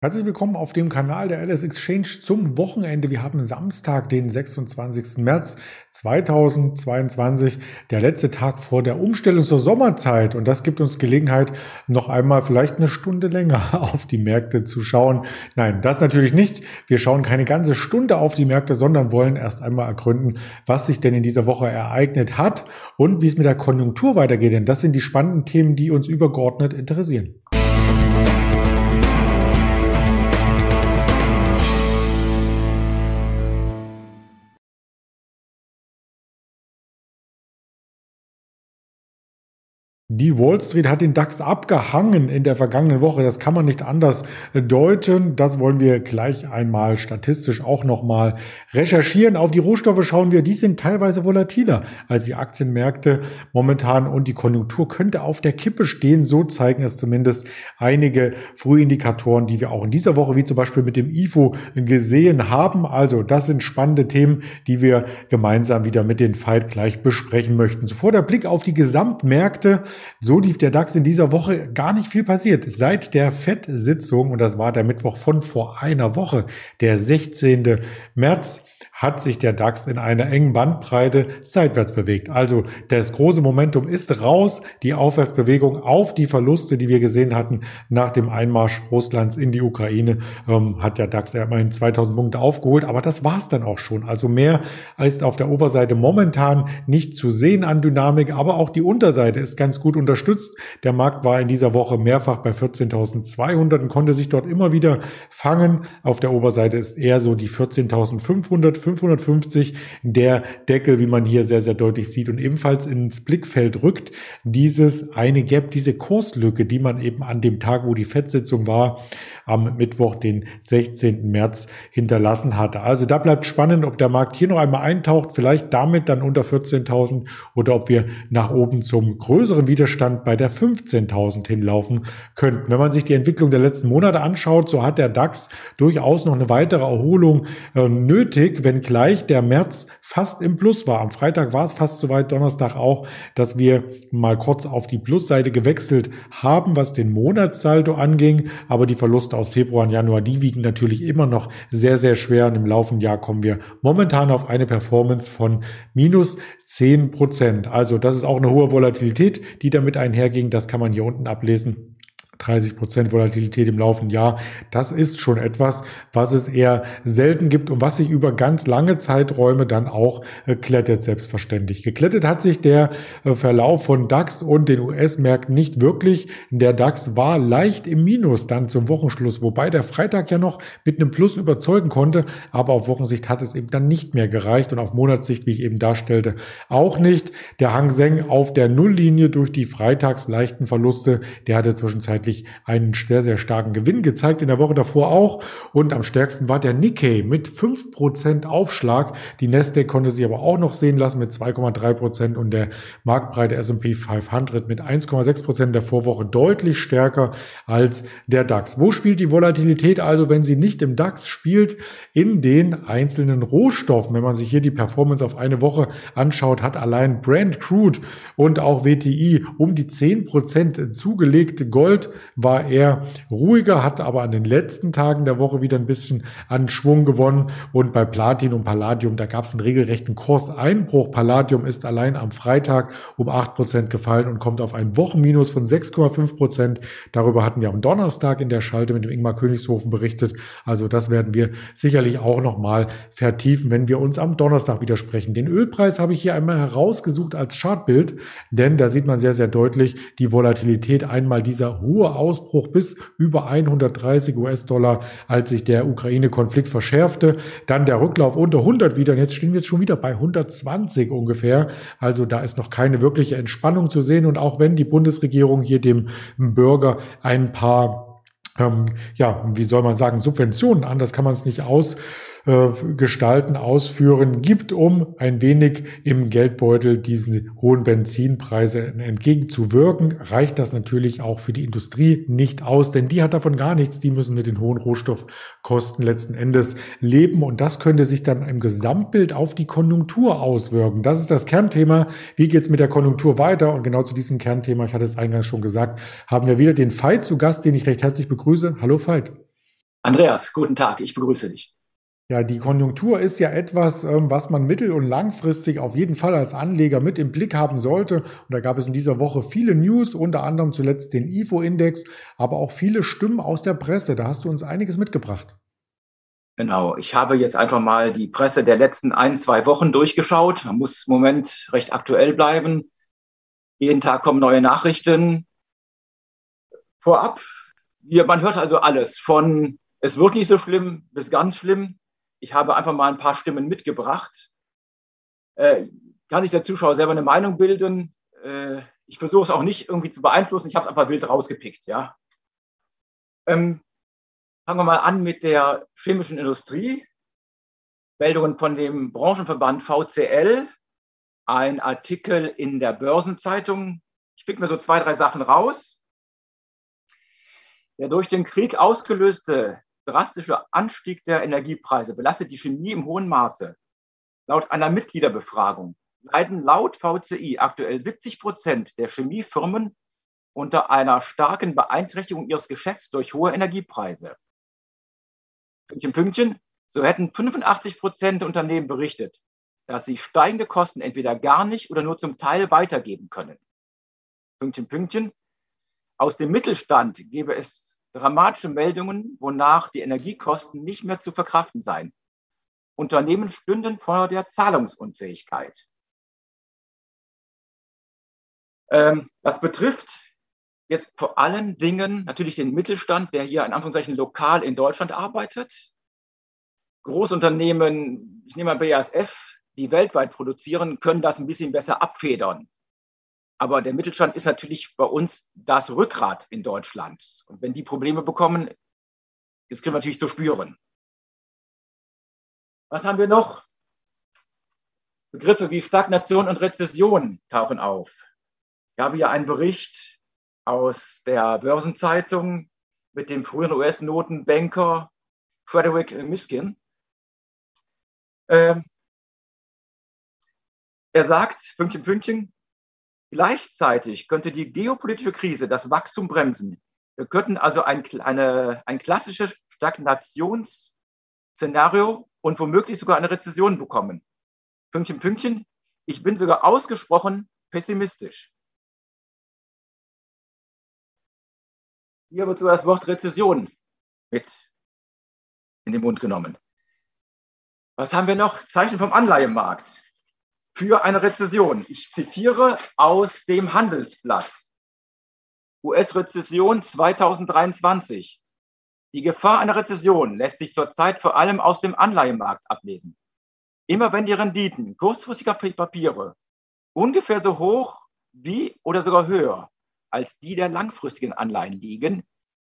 Herzlich willkommen auf dem Kanal der LS Exchange zum Wochenende. Wir haben Samstag, den 26. März 2022, der letzte Tag vor der Umstellung zur Sommerzeit. Und das gibt uns Gelegenheit, noch einmal vielleicht eine Stunde länger auf die Märkte zu schauen. Nein, das natürlich nicht. Wir schauen keine ganze Stunde auf die Märkte, sondern wollen erst einmal ergründen, was sich denn in dieser Woche ereignet hat und wie es mit der Konjunktur weitergeht. Denn das sind die spannenden Themen, die uns übergeordnet interessieren. Die Wall Street hat den DAX abgehangen in der vergangenen Woche. Das kann man nicht anders deuten. Das wollen wir gleich einmal statistisch auch nochmal recherchieren. Auf die Rohstoffe schauen wir. Die sind teilweise volatiler als die Aktienmärkte momentan und die Konjunktur könnte auf der Kippe stehen. So zeigen es zumindest einige Frühindikatoren, die wir auch in dieser Woche, wie zum Beispiel mit dem IFO gesehen haben. Also das sind spannende Themen, die wir gemeinsam wieder mit den Fight gleich besprechen möchten. Zuvor der Blick auf die Gesamtmärkte. So lief der DAX in dieser Woche gar nicht viel passiert. Seit der FED-Sitzung, und das war der Mittwoch von vor einer Woche, der 16. März, hat sich der DAX in einer engen Bandbreite seitwärts bewegt. Also das große Momentum ist raus. Die Aufwärtsbewegung auf die Verluste, die wir gesehen hatten nach dem Einmarsch Russlands in die Ukraine, ähm, hat der DAX immerhin 2000 Punkte aufgeholt. Aber das war's dann auch schon. Also mehr ist auf der Oberseite momentan nicht zu sehen an Dynamik. Aber auch die Unterseite ist ganz gut unterstützt. Der Markt war in dieser Woche mehrfach bei 14.200 und konnte sich dort immer wieder fangen. Auf der Oberseite ist eher so die 14.500 550 der Deckel, wie man hier sehr, sehr deutlich sieht und ebenfalls ins Blickfeld rückt dieses eine Gap, diese Kurslücke, die man eben an dem Tag, wo die Fettsitzung war, am Mittwoch, den 16. März hinterlassen hatte. Also da bleibt spannend, ob der Markt hier noch einmal eintaucht, vielleicht damit dann unter 14.000 oder ob wir nach oben zum größeren Widerstand bei der 15.000 hinlaufen könnten. Wenn man sich die Entwicklung der letzten Monate anschaut, so hat der DAX durchaus noch eine weitere Erholung äh, nötig, wenn wenngleich der März fast im Plus war. Am Freitag war es fast soweit, Donnerstag auch, dass wir mal kurz auf die Plusseite gewechselt haben, was den Monatssaldo anging. Aber die Verluste aus Februar und Januar, die wiegen natürlich immer noch sehr, sehr schwer. Und im laufenden Jahr kommen wir momentan auf eine Performance von minus 10 Prozent. Also das ist auch eine hohe Volatilität, die damit einherging. Das kann man hier unten ablesen. 30 Prozent Volatilität im laufenden Jahr. Das ist schon etwas, was es eher selten gibt und was sich über ganz lange Zeiträume dann auch äh, klettet, selbstverständlich. Geklettet hat sich der äh, Verlauf von DAX und den US-Märkten nicht wirklich. Der DAX war leicht im Minus dann zum Wochenschluss, wobei der Freitag ja noch mit einem Plus überzeugen konnte, aber auf Wochensicht hat es eben dann nicht mehr gereicht und auf Monatssicht, wie ich eben darstellte, auch nicht. Der Hang Seng auf der Nulllinie durch die freitags leichten Verluste, der hatte zwischenzeitlich wirklich einen sehr, sehr starken Gewinn gezeigt, in der Woche davor auch. Und am stärksten war der Nikkei mit 5% Aufschlag. Die Nasdaq konnte sich aber auch noch sehen lassen mit 2,3% und der marktbreite S&P 500 mit 1,6% der Vorwoche deutlich stärker als der DAX. Wo spielt die Volatilität also, wenn sie nicht im DAX spielt? In den einzelnen Rohstoffen. Wenn man sich hier die Performance auf eine Woche anschaut, hat allein Brand Crude und auch WTI um die 10% zugelegt. Gold war er ruhiger, hat aber an den letzten Tagen der Woche wieder ein bisschen an Schwung gewonnen. Und bei Platin und Palladium, da gab es einen regelrechten Kurseinbruch. Palladium ist allein am Freitag um acht Prozent gefallen und kommt auf ein Wochenminus von 6,5%. Prozent. Darüber hatten wir am Donnerstag in der Schalte mit dem Ingmar Königshofen berichtet. Also das werden wir sicherlich auch nochmal vertiefen, wenn wir uns am Donnerstag widersprechen. Den Ölpreis habe ich hier einmal herausgesucht als Chartbild, denn da sieht man sehr, sehr deutlich die Volatilität einmal dieser hohe Ausbruch bis über 130 US-Dollar, als sich der Ukraine-Konflikt verschärfte. Dann der Rücklauf unter 100 wieder. Und jetzt stehen wir jetzt schon wieder bei 120 ungefähr. Also da ist noch keine wirkliche Entspannung zu sehen. Und auch wenn die Bundesregierung hier dem Bürger ein paar ähm, ja, wie soll man sagen, Subventionen, anders kann man es nicht aus, äh, gestalten, ausführen gibt, um ein wenig im Geldbeutel diesen hohen Benzinpreise entgegenzuwirken, reicht das natürlich auch für die Industrie nicht aus, denn die hat davon gar nichts. Die müssen mit den hohen Rohstoffkosten letzten Endes leben und das könnte sich dann im Gesamtbild auf die Konjunktur auswirken. Das ist das Kernthema. Wie geht es mit der Konjunktur weiter? Und genau zu diesem Kernthema, ich hatte es eingangs schon gesagt, haben wir wieder den Veit zu Gast, den ich recht herzlich begrüße. Hallo Veit. Andreas, guten Tag, ich begrüße dich. Ja, die Konjunktur ist ja etwas, ähm, was man mittel- und langfristig auf jeden Fall als Anleger mit im Blick haben sollte. Und da gab es in dieser Woche viele News, unter anderem zuletzt den IFO-Index, aber auch viele Stimmen aus der Presse. Da hast du uns einiges mitgebracht. Genau, ich habe jetzt einfach mal die Presse der letzten ein, zwei Wochen durchgeschaut. Man muss im Moment recht aktuell bleiben. Jeden Tag kommen neue Nachrichten. Vorab, man hört also alles von es wird nicht so schlimm bis ganz schlimm ich habe einfach mal ein paar Stimmen mitgebracht. Äh, kann sich der Zuschauer selber eine Meinung bilden. Äh, ich versuche es auch nicht irgendwie zu beeinflussen. Ich habe es einfach wild rausgepickt. Ja. Ähm, fangen wir mal an mit der chemischen Industrie. Meldungen von dem Branchenverband VCL. Ein Artikel in der Börsenzeitung. Ich pick mir so zwei, drei Sachen raus. Der durch den Krieg ausgelöste drastische Anstieg der Energiepreise belastet die Chemie im hohen Maße. Laut einer Mitgliederbefragung leiden laut VCI aktuell 70 Prozent der Chemiefirmen unter einer starken Beeinträchtigung ihres Geschäfts durch hohe Energiepreise. Pünktchen, Pünktchen, so hätten 85 Prozent der Unternehmen berichtet, dass sie steigende Kosten entweder gar nicht oder nur zum Teil weitergeben können. Pünktchen, Pünktchen, aus dem Mittelstand gäbe es dramatische Meldungen, wonach die Energiekosten nicht mehr zu verkraften seien. Unternehmen stünden vor der Zahlungsunfähigkeit. Ähm, das betrifft jetzt vor allen Dingen natürlich den Mittelstand, der hier in Anführungszeichen lokal in Deutschland arbeitet. Großunternehmen, ich nehme mal BASF, die weltweit produzieren, können das ein bisschen besser abfedern. Aber der Mittelstand ist natürlich bei uns das Rückgrat in Deutschland. Und wenn die Probleme bekommen, das kriegen wir natürlich zu spüren. Was haben wir noch? Begriffe wie Stagnation und Rezession tauchen auf. Ich habe hier einen Bericht aus der Börsenzeitung mit dem früheren US-Notenbanker Frederick Miskin. Ähm, er sagt, Pünktchen, Pünktchen, Gleichzeitig könnte die geopolitische Krise das Wachstum bremsen. Wir könnten also ein, eine, ein klassisches Stagnationsszenario und womöglich sogar eine Rezession bekommen. Pünktchen, Pünktchen. Ich bin sogar ausgesprochen pessimistisch. Hier wird sogar das Wort Rezession mit in den Mund genommen. Was haben wir noch? Zeichen vom Anleihemarkt für eine Rezession. Ich zitiere aus dem Handelsblatt. US-Rezession 2023. Die Gefahr einer Rezession lässt sich zurzeit vor allem aus dem Anleihemarkt ablesen. Immer wenn die Renditen kurzfristiger Papiere ungefähr so hoch wie oder sogar höher als die der langfristigen Anleihen liegen,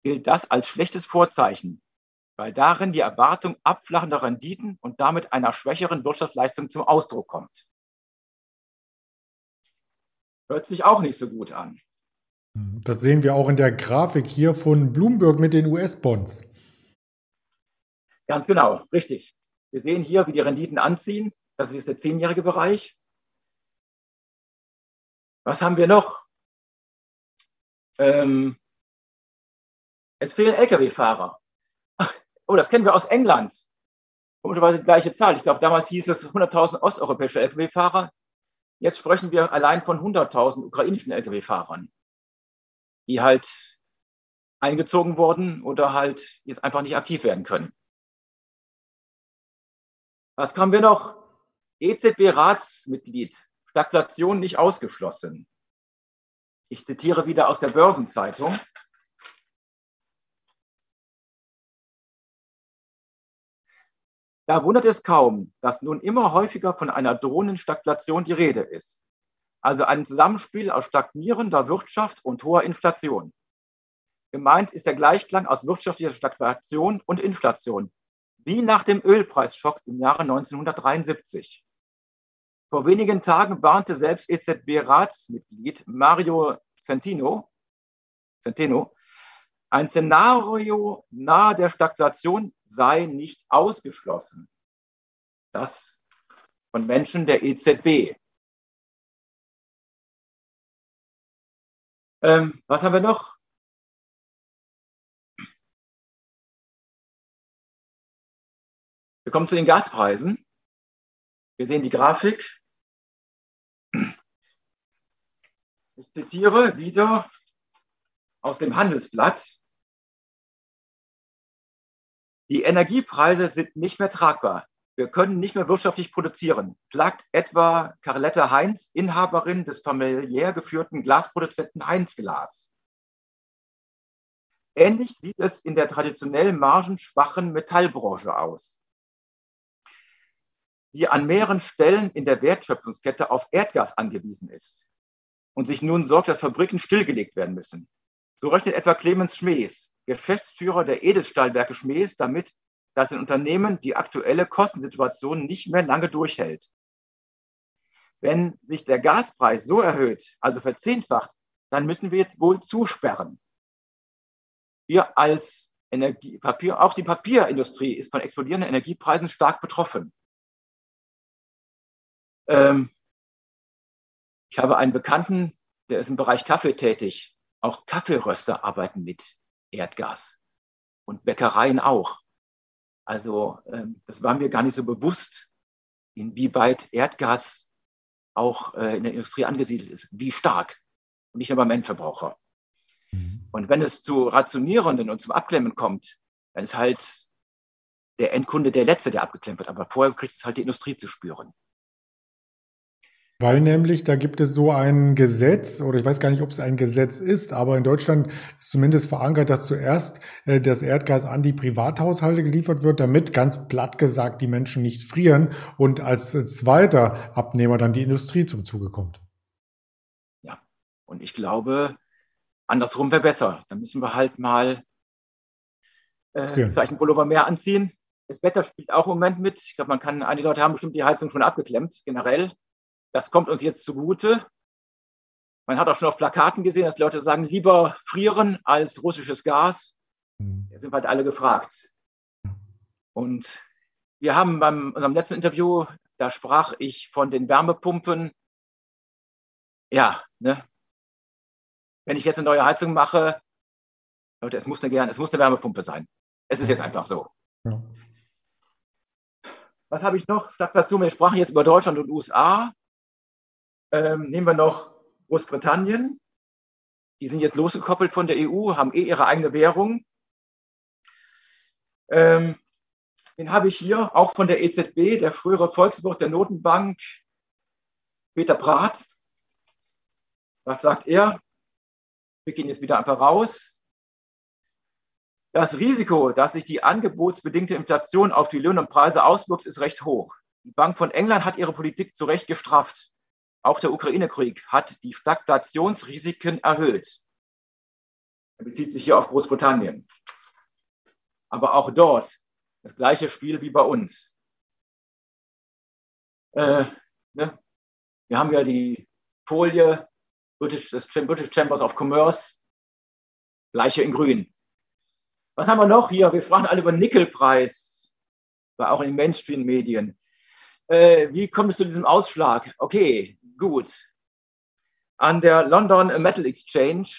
gilt das als schlechtes Vorzeichen, weil darin die Erwartung abflachender Renditen und damit einer schwächeren Wirtschaftsleistung zum Ausdruck kommt. Hört sich auch nicht so gut an. Das sehen wir auch in der Grafik hier von Bloomberg mit den US-Bonds. Ganz genau, richtig. Wir sehen hier, wie die Renditen anziehen. Das ist jetzt der zehnjährige Bereich. Was haben wir noch? Ähm, es fehlen Lkw-Fahrer. Oh, das kennen wir aus England. Komischerweise die gleiche Zahl. Ich glaube, damals hieß es 100.000 osteuropäische Lkw-Fahrer. Jetzt sprechen wir allein von 100.000 ukrainischen Lkw-Fahrern, die halt eingezogen wurden oder halt jetzt einfach nicht aktiv werden können. Was haben wir noch? EZB-Ratsmitglied, Stagflation nicht ausgeschlossen. Ich zitiere wieder aus der Börsenzeitung. Da wundert es kaum, dass nun immer häufiger von einer drohenden Stagflation die Rede ist. Also ein Zusammenspiel aus stagnierender Wirtschaft und hoher Inflation. Gemeint ist der Gleichklang aus wirtschaftlicher Stagnation und Inflation, wie nach dem Ölpreisschock im Jahre 1973. Vor wenigen Tagen warnte selbst EZB-Ratsmitglied Mario Centino, Centeno ein Szenario nahe der Stagflation sei nicht ausgeschlossen. Das von Menschen der EZB. Ähm, was haben wir noch? Wir kommen zu den Gaspreisen. Wir sehen die Grafik. Ich zitiere wieder aus dem Handelsblatt. Die Energiepreise sind nicht mehr tragbar. Wir können nicht mehr wirtschaftlich produzieren, klagt etwa Carletta Heinz, Inhaberin des familiär geführten Glasproduzenten Heinz Glas. Ähnlich sieht es in der traditionell margenschwachen Metallbranche aus, die an mehreren Stellen in der Wertschöpfungskette auf Erdgas angewiesen ist und sich nun sorgt, dass Fabriken stillgelegt werden müssen. So rechnet etwa Clemens Schmees, Geschäftsführer der Edelstahlwerke Schmees, damit, dass ein Unternehmen die aktuelle Kostensituation nicht mehr lange durchhält. Wenn sich der Gaspreis so erhöht, also verzehnfacht, dann müssen wir jetzt wohl zusperren. Wir als Energie, Papier, auch die Papierindustrie ist von explodierenden Energiepreisen stark betroffen. Ähm, ich habe einen Bekannten, der ist im Bereich Kaffee tätig. Auch Kaffeeröster arbeiten mit Erdgas und Bäckereien auch. Also ähm, das war mir gar nicht so bewusst, inwieweit Erdgas auch äh, in der Industrie angesiedelt ist, wie stark und nicht nur beim Endverbraucher. Mhm. Und wenn es zu Rationierenden und zum Abklemmen kommt, dann ist halt der Endkunde der Letzte, der abgeklemmt wird. Aber vorher kriegt es halt die Industrie zu spüren. Weil nämlich, da gibt es so ein Gesetz, oder ich weiß gar nicht, ob es ein Gesetz ist, aber in Deutschland ist zumindest verankert, dass zuerst äh, das Erdgas an die Privathaushalte geliefert wird, damit ganz platt gesagt die Menschen nicht frieren und als zweiter Abnehmer dann die Industrie zum Zuge kommt. Ja, und ich glaube, andersrum wäre besser. Da müssen wir halt mal äh, ja. vielleicht ein Pullover mehr anziehen. Das Wetter spielt auch im Moment mit. Ich glaube, man kann, einige Leute haben bestimmt die Heizung schon abgeklemmt, generell. Das kommt uns jetzt zugute. Man hat auch schon auf Plakaten gesehen, dass Leute sagen, lieber frieren als russisches Gas. Mhm. Da sind halt alle gefragt. Und wir haben beim unserem letzten Interview, da sprach ich von den Wärmepumpen. Ja, ne? wenn ich jetzt eine neue Heizung mache, Leute, es muss eine, es muss eine Wärmepumpe sein. Es ist jetzt einfach so. Ja. Was habe ich noch? Stadtplatzierung, wir sprachen jetzt über Deutschland und USA. Ähm, nehmen wir noch Großbritannien. Die sind jetzt losgekoppelt von der EU, haben eh ihre eigene Währung. Ähm, den habe ich hier auch von der EZB, der frühere Volkswirt der Notenbank, Peter Prath. Was sagt er? Wir gehen jetzt wieder einfach raus. Das Risiko, dass sich die angebotsbedingte Inflation auf die Löhne und Preise auswirkt, ist recht hoch. Die Bank von England hat ihre Politik zu Recht gestrafft. Auch der Ukraine-Krieg hat die Stagflationsrisiken erhöht. Er bezieht sich hier auf Großbritannien. Aber auch dort das gleiche Spiel wie bei uns. Äh, ne? Wir haben ja die Folie British, des British Chambers of Commerce, gleiche in grün. Was haben wir noch hier? Wir sprachen alle über Nickelpreis, war auch in den Mainstream-Medien. Äh, wie kommt es zu diesem Ausschlag? Okay, gut. An der London Metal Exchange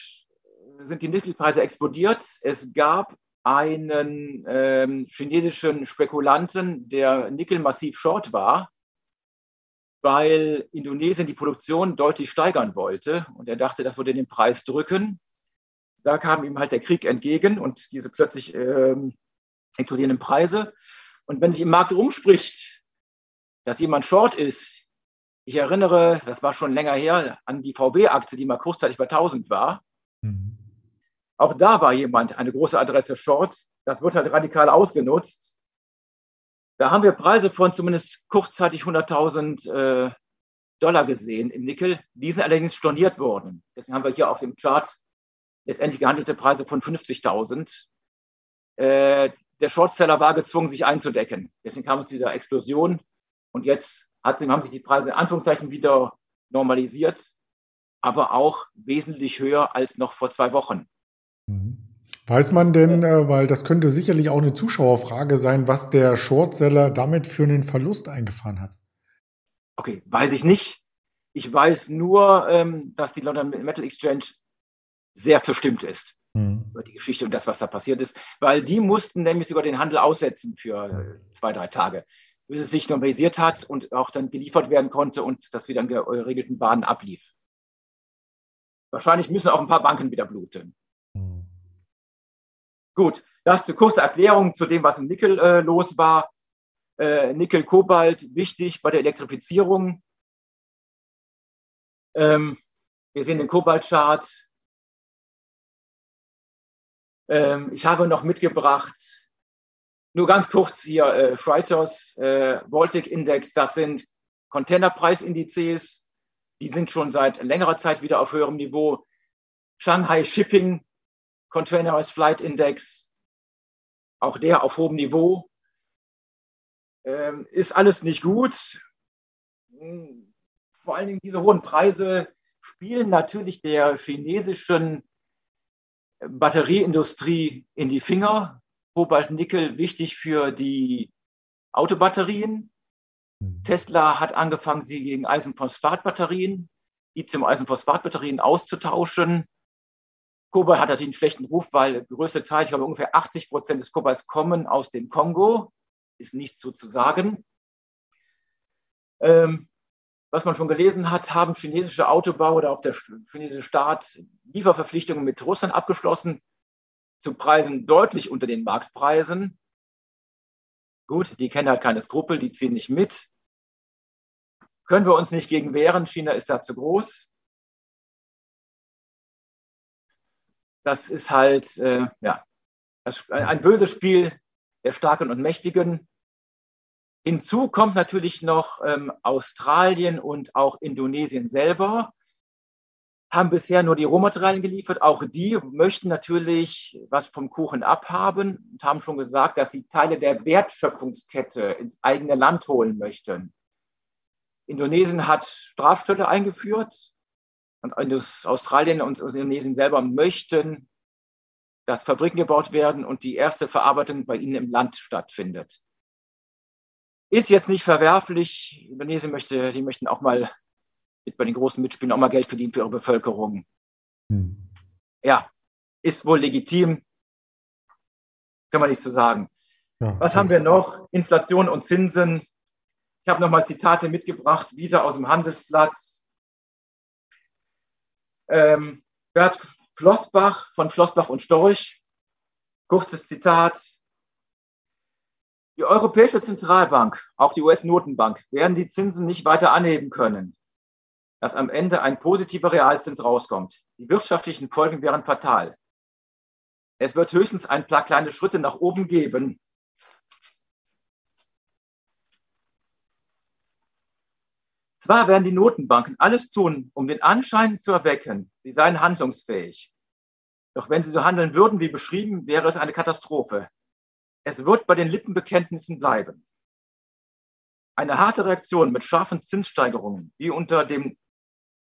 sind die Nickelpreise explodiert. Es gab einen ähm, chinesischen Spekulanten, der Nickel massiv short war, weil Indonesien die Produktion deutlich steigern wollte und er dachte, das würde den Preis drücken. Da kam ihm halt der Krieg entgegen und diese plötzlich ähm, explodierenden Preise. Und wenn sich im Markt rumspricht, dass jemand short ist, ich erinnere, das war schon länger her, an die VW-Aktie, die mal kurzzeitig bei 1000 war. Mhm. Auch da war jemand, eine große Adresse Short. Das wird halt radikal ausgenutzt. Da haben wir Preise von zumindest kurzzeitig 100.000 äh, Dollar gesehen im Nickel. Die sind allerdings storniert worden. Deswegen haben wir hier auf dem Chart letztendlich gehandelte Preise von 50.000. Äh, der Shortseller war gezwungen, sich einzudecken. Deswegen kam es zu dieser Explosion. Und jetzt hat, haben sich die Preise in Anführungszeichen wieder normalisiert, aber auch wesentlich höher als noch vor zwei Wochen. Mhm. Weiß man denn, äh, weil das könnte sicherlich auch eine Zuschauerfrage sein, was der Shortseller damit für einen Verlust eingefahren hat? Okay, weiß ich nicht. Ich weiß nur, ähm, dass die London Metal Exchange sehr verstimmt ist. hm. über die Geschichte und das, was da passiert ist, weil die mussten nämlich sogar den Handel aussetzen für zwei, drei Tage, bis es sich normalisiert hat und auch dann geliefert werden konnte und das wieder in geregelten Bahnen ablief. Wahrscheinlich müssen auch ein paar Banken wieder bluten. Hm. Gut, das ist eine kurze Erklärung zu dem, was im Nickel äh, los war. Äh, Nickel, Kobalt, wichtig bei der Elektrifizierung. Ähm, wir sehen den Kobaltchart. Ähm, ich habe noch mitgebracht, nur ganz kurz hier, äh, Freightos, äh, Baltic Index, das sind Containerpreisindizes, die sind schon seit längerer Zeit wieder auf höherem Niveau. Shanghai Shipping, Containerized Flight Index, auch der auf hohem Niveau. Ähm, ist alles nicht gut. Vor allen Dingen diese hohen Preise spielen natürlich der chinesischen Batterieindustrie in die Finger. Kobalt, Nickel wichtig für die Autobatterien. Mhm. Tesla hat angefangen, sie gegen Eisenphosphatbatterien, Lithium-Eisenphosphatbatterien auszutauschen. Kobalt hat natürlich einen schlechten Ruf, weil der größte Teil, ich glaube ungefähr 80 Prozent des Kobalts kommen aus dem Kongo. Ist nichts so zu sagen. Ähm, was man schon gelesen hat, haben chinesische Autobauer oder auch der chinesische Staat Lieferverpflichtungen mit Russland abgeschlossen zu Preisen deutlich unter den Marktpreisen. Gut, die kennen halt keine Skrupel, die ziehen nicht mit. Können wir uns nicht gegen wehren, China ist da zu groß. Das ist halt, äh, ja, ein, ein böses Spiel der Starken und Mächtigen. Hinzu kommt natürlich noch ähm, Australien und auch Indonesien selber, haben bisher nur die Rohmaterialien geliefert. Auch die möchten natürlich was vom Kuchen abhaben und haben schon gesagt, dass sie Teile der Wertschöpfungskette ins eigene Land holen möchten. Indonesien hat Strafstelle eingeführt und Australien und Indonesien selber möchten, dass Fabriken gebaut werden und die erste Verarbeitung bei ihnen im Land stattfindet. Ist jetzt nicht verwerflich. Indonesien möchte, die möchten auch mal mit bei den großen Mitspielen auch mal Geld verdienen für ihre Bevölkerung. Hm. Ja, ist wohl legitim. Kann man nicht so sagen. Ja, Was haben wir noch? Inflation und Zinsen. Ich habe nochmal Zitate mitgebracht, wieder aus dem Handelsplatz. Ähm, Bert Flossbach von Flossbach und Storch. Kurzes Zitat. Die Europäische Zentralbank, auch die US-Notenbank, werden die Zinsen nicht weiter anheben können, dass am Ende ein positiver Realzins rauskommt. Die wirtschaftlichen Folgen wären fatal. Es wird höchstens ein paar kleine Schritte nach oben geben. Zwar werden die Notenbanken alles tun, um den Anschein zu erwecken, sie seien handlungsfähig. Doch wenn sie so handeln würden wie beschrieben, wäre es eine Katastrophe. Es wird bei den Lippenbekenntnissen bleiben. Eine harte Reaktion mit scharfen Zinssteigerungen, wie unter dem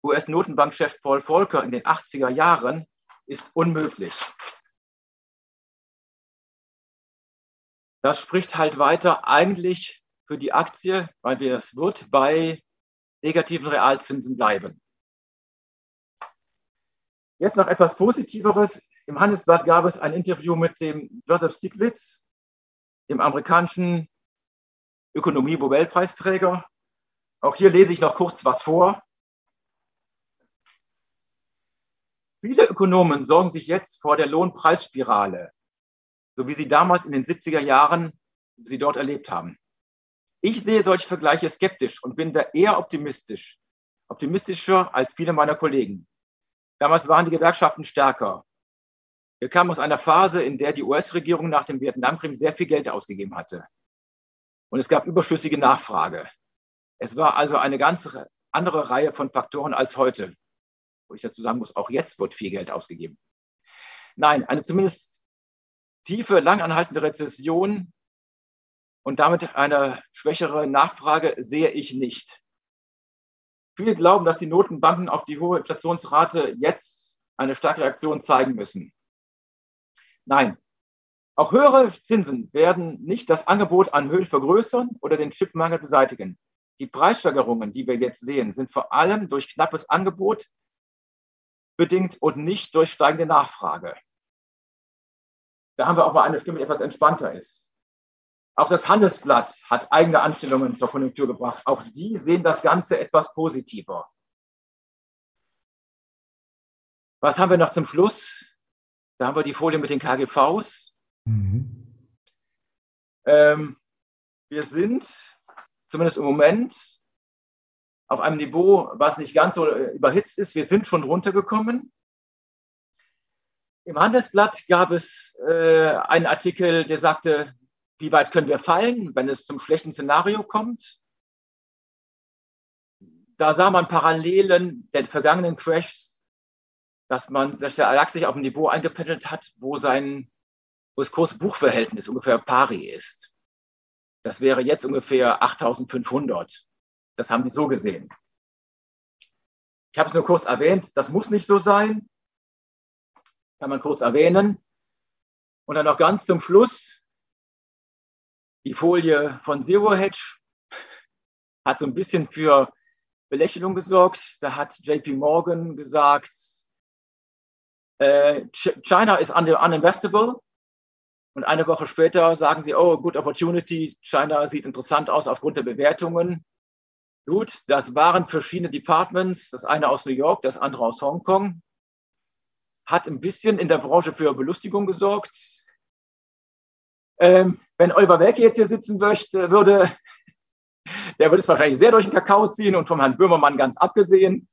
US-Notenbankchef Paul Volcker in den 80er Jahren, ist unmöglich. Das spricht halt weiter eigentlich für die Aktie, weil wir, es wird bei negativen Realzinsen bleiben. Jetzt noch etwas Positiveres. Im Handelsblatt gab es ein Interview mit dem Joseph Stiglitz, dem amerikanischen Ökonomie-Nobelpreisträger. Auch hier lese ich noch kurz was vor. Viele Ökonomen sorgen sich jetzt vor der Lohnpreisspirale, so wie sie damals in den 70er Jahren sie dort erlebt haben. Ich sehe solche Vergleiche skeptisch und bin da eher optimistisch, optimistischer als viele meiner Kollegen. Damals waren die Gewerkschaften stärker. Wir kamen aus einer Phase, in der die US-Regierung nach dem Vietnamkrieg sehr viel Geld ausgegeben hatte. Und es gab überschüssige Nachfrage. Es war also eine ganz andere Reihe von Faktoren als heute. Wo ich dazu sagen muss, auch jetzt wird viel Geld ausgegeben. Nein, eine zumindest tiefe, langanhaltende Rezession und damit eine schwächere Nachfrage sehe ich nicht. Viele glauben, dass die Notenbanken auf die hohe Inflationsrate jetzt eine starke Reaktion zeigen müssen. Nein. Auch höhere Zinsen werden nicht das Angebot an Öl vergrößern oder den Chipmangel beseitigen. Die Preissteigerungen, die wir jetzt sehen, sind vor allem durch knappes Angebot bedingt und nicht durch steigende Nachfrage. Da haben wir auch mal eine Stimme, die etwas entspannter ist. Auch das Handelsblatt hat eigene Anstellungen zur Konjunktur gebracht. Auch die sehen das Ganze etwas positiver. Was haben wir noch zum Schluss? Da haben wir die Folie mit den KGVs. Mhm. Ähm, wir sind zumindest im Moment auf einem Niveau, was nicht ganz so äh, überhitzt ist. Wir sind schon runtergekommen. Im Handelsblatt gab es äh, einen Artikel, der sagte, wie weit können wir fallen, wenn es zum schlechten Szenario kommt. Da sah man Parallelen der vergangenen Crashs, dass man, dass der DAX sich auf ein Niveau eingependelt hat, wo sein, wo das Kurs-Buch-Verhältnis ungefähr pari ist. Das wäre jetzt ungefähr 8500. Das haben die so gesehen. Ich habe es nur kurz erwähnt, das muss nicht so sein. Kann man kurz erwähnen. Und dann noch ganz zum Schluss die Folie von Zero Hedge hat so ein bisschen für Belächelung gesorgt. Da hat JP Morgan gesagt, äh, China is uninvestable. Und eine Woche später sagen sie, oh, good opportunity, China sieht interessant aus aufgrund der Bewertungen. Gut, das waren verschiedene Departments, das eine aus New York, das andere aus Hongkong. Hat ein bisschen in der Branche für Belustigung gesorgt. Ähm, wenn Oliver Welke jetzt hier sitzen möchte, würde, der würde es wahrscheinlich sehr durch den Kakao ziehen und vom Herrn Böhmermann ganz abgesehen.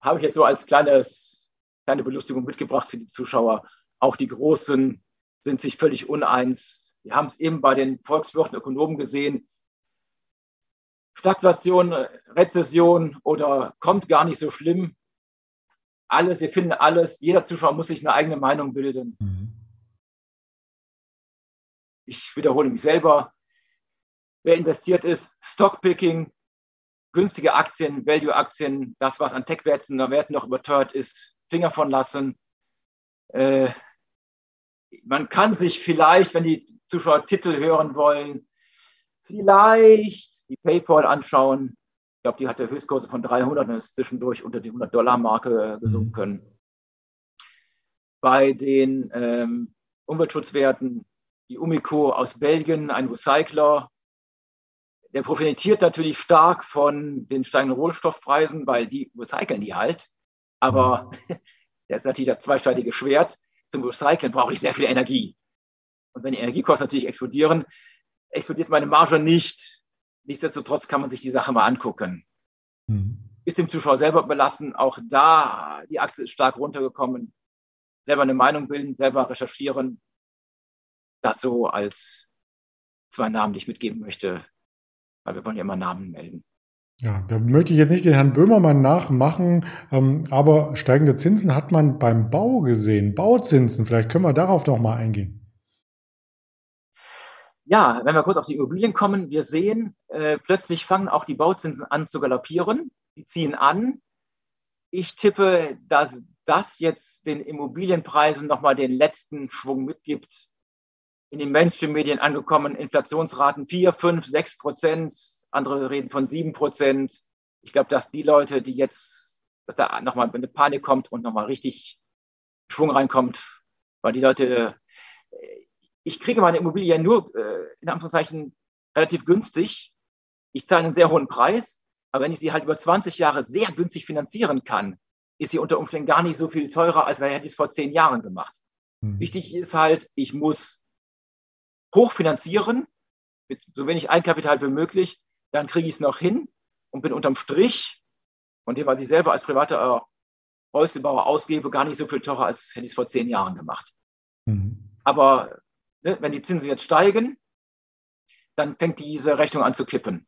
Habe ich jetzt so als kleines, kleine Belustigung mitgebracht für die Zuschauer. Auch die Großen sind sich völlig uneins. Wir haben es eben bei den Volkswirten Ökonomen gesehen. Stagflation, Rezession oder kommt gar nicht so schlimm. Alles, wir finden alles. Jeder Zuschauer muss sich eine eigene Meinung bilden. Mhm. Ich wiederhole mich selber. Wer investiert ist, Stockpicking, günstige Aktien, Value-Aktien, das, was an Tech-Werten Werten noch überteuert ist, Finger von lassen. Äh, man kann sich vielleicht, wenn die Zuschauer Titel hören wollen, vielleicht die PayPal anschauen. Ich glaube, die hatte Höchstkurse von 300 und ist zwischendurch unter die 100-Dollar-Marke äh, gesunken. Mhm. Bei den ähm, Umweltschutzwerten, die Umico aus Belgien, ein Recycler, der profitiert natürlich stark von den steigenden Rohstoffpreisen, weil die recyceln die halt. Aber mhm. das ist natürlich das zweisteilige Schwert. Zum Recyceln brauche ich sehr viel Energie. Und wenn die Energiekosten natürlich explodieren, explodiert meine Marge nicht. Nichtsdestotrotz kann man sich die Sache mal angucken. Mhm. Ist dem Zuschauer selber überlassen. Auch da, die Aktie ist stark runtergekommen. Selber eine Meinung bilden, selber recherchieren. Das so als zwei Namen, die ich mitgeben möchte, weil wir wollen ja immer Namen melden. Ja, da möchte ich jetzt nicht den Herrn Böhmermann nachmachen, ähm, aber steigende Zinsen hat man beim Bau gesehen. Bauzinsen, vielleicht können wir darauf noch mal eingehen. Ja, wenn wir kurz auf die Immobilien kommen, wir sehen, äh, plötzlich fangen auch die Bauzinsen an zu galoppieren. Die ziehen an. Ich tippe, dass das jetzt den Immobilienpreisen nochmal den letzten Schwung mitgibt. In den Mainstream-Medien angekommen, Inflationsraten 4, 5, 6 Prozent. Andere reden von 7 Prozent. Ich glaube, dass die Leute, die jetzt, dass da nochmal eine Panik kommt und nochmal richtig Schwung reinkommt, weil die Leute, ich kriege meine Immobilie nur äh, in Anführungszeichen relativ günstig. Ich zahle einen sehr hohen Preis, aber wenn ich sie halt über 20 Jahre sehr günstig finanzieren kann, ist sie unter Umständen gar nicht so viel teurer, als wenn ich es vor zehn Jahren gemacht. Mhm. Wichtig ist halt, ich muss hochfinanzieren mit so wenig Eigenkapital wie möglich, dann kriege ich es noch hin und bin unterm Strich von dem, was ich selber als privater Häuslebauer ausgebe, gar nicht so viel teurer, als hätte ich es vor zehn Jahren gemacht. Mhm. Aber ne, wenn die Zinsen jetzt steigen, dann fängt diese Rechnung an zu kippen.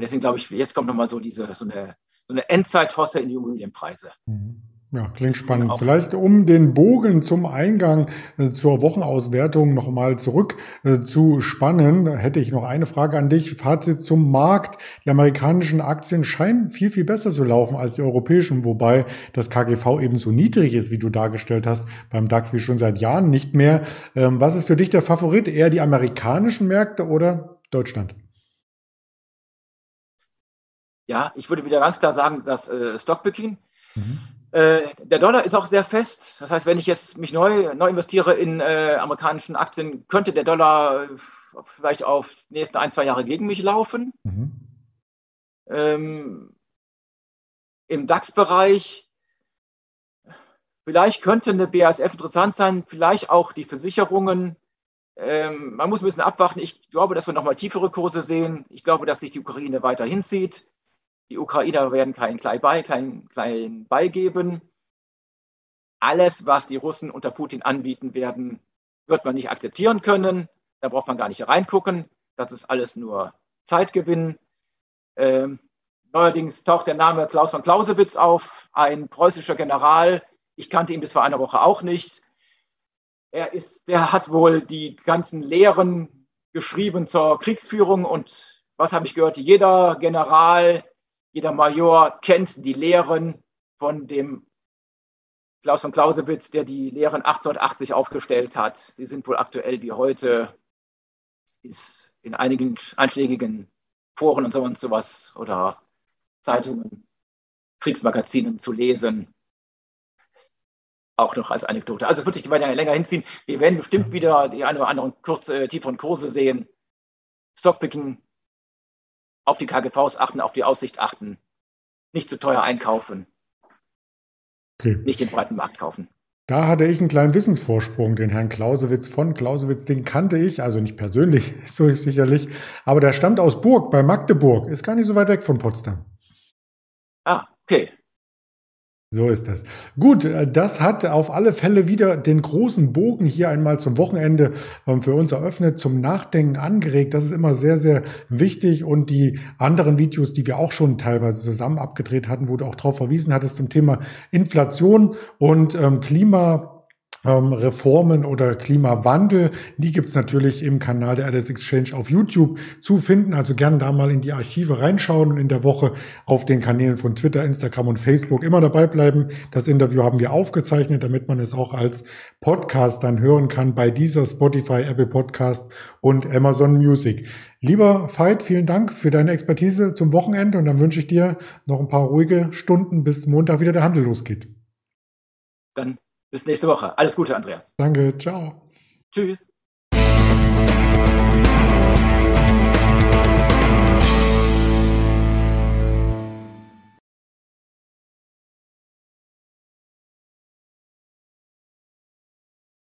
Deswegen glaube ich, jetzt kommt nochmal so diese, so eine, so eine Endzeithosse in die Immobilienpreise. Mhm. Ja, klingt spannend. Vielleicht um den Bogen zum Eingang äh, zur Wochenauswertung nochmal zurück äh, zu spannen, hätte ich noch eine Frage an dich. Fazit zum Markt. Die amerikanischen Aktien scheinen viel, viel besser zu laufen als die europäischen, wobei das KGV eben so niedrig ist, wie du dargestellt hast, beim DAX wie schon seit Jahren nicht mehr. Ähm, was ist für dich der Favorit? Eher die amerikanischen Märkte oder Deutschland? Ja, ich würde wieder ganz klar sagen, dass äh, Stockpicking. Mhm Äh, der Dollar ist auch sehr fest. Das heißt, wenn ich jetzt mich neu, neu investiere in äh, amerikanischen Aktien, könnte der Dollar vielleicht auf die nächsten ein, zwei Jahre gegen mich laufen. Mhm. Ähm, Im DAX-Bereich, vielleicht könnte eine BASF interessant sein, vielleicht auch die Versicherungen. Ähm, man muss ein bisschen abwarten. Ich glaube, dass wir nochmal tiefere Kurse sehen. Ich glaube, dass sich die Ukraine weiter hinzieht. Die Ukrainer werden keinen kleinen Bei, keinen kleinen beigeben. Alles, was die Russen unter Putin anbieten werden, wird man nicht akzeptieren können. Da braucht man gar nicht reingucken. Das ist alles nur Zeitgewinn. Ähm, neuerdings taucht der Name Klaus von Clausewitz auf, ein preußischer General. Ich kannte ihn bis vor einer Woche auch nicht. Er ist, der hat wohl die ganzen Lehren geschrieben zur Kriegsführung und was habe ich gehört? Jeder General, jeder Major kennt die Lehren von dem Klaus von Clausewitz, der die Lehren 1880 aufgestellt hat. Sie sind wohl aktuell wie heute ist in einigen einschlägigen Foren und so und sowas oder Zeitungen, Kriegsmagazinen zu lesen. Auch noch als Anekdote. Also wird sich weiter länger hinziehen. Wir werden bestimmt wieder die eine oder anderen kurze, äh, tieferen Kurse sehen. Stockpicking, auf die KGVs achten, auf die Aussicht achten. Nicht zu teuer einkaufen. Okay. Nicht den breiten Markt kaufen. Da hatte ich einen kleinen Wissensvorsprung. Den Herrn Clausewitz von Clausewitz, den kannte ich, also nicht persönlich, so ist sicherlich, aber der stammt aus Burg bei Magdeburg, ist gar nicht so weit weg von Potsdam. Ah, okay. So ist das. Gut, äh, das hat auf alle Fälle wieder den großen Bogen hier einmal zum Wochenende ähm, für uns eröffnet, zum Nachdenken angeregt. Das ist immer sehr, sehr wichtig. Und die anderen Videos, die wir auch schon teilweise zusammen abgedreht hatten, wo du auch darauf verwiesen hattest zum Thema Inflation und ähm, Klima ähm, Reformen oder Klimawandel. Die gibt's natürlich im Kanal der LS Exchange auf YouTube zu finden. Also gerne da mal in die Archive reinschauen und in der Woche auf den Kanälen von Twitter, Instagram und Facebook immer dabei bleiben. Das Interview haben wir aufgezeichnet, damit man es auch als Podcast dann hören kann bei dieser Spotify, Apple Podcast und Amazon Music. Lieber Veit, vielen Dank für deine Expertise zum Wochenende und dann wünsche ich dir noch ein paar ruhige Stunden, bis Montag wieder der Handel losgeht. Dann bis nächste Woche. Alles Gute, Andreas. Danke, ciao. Tschüss.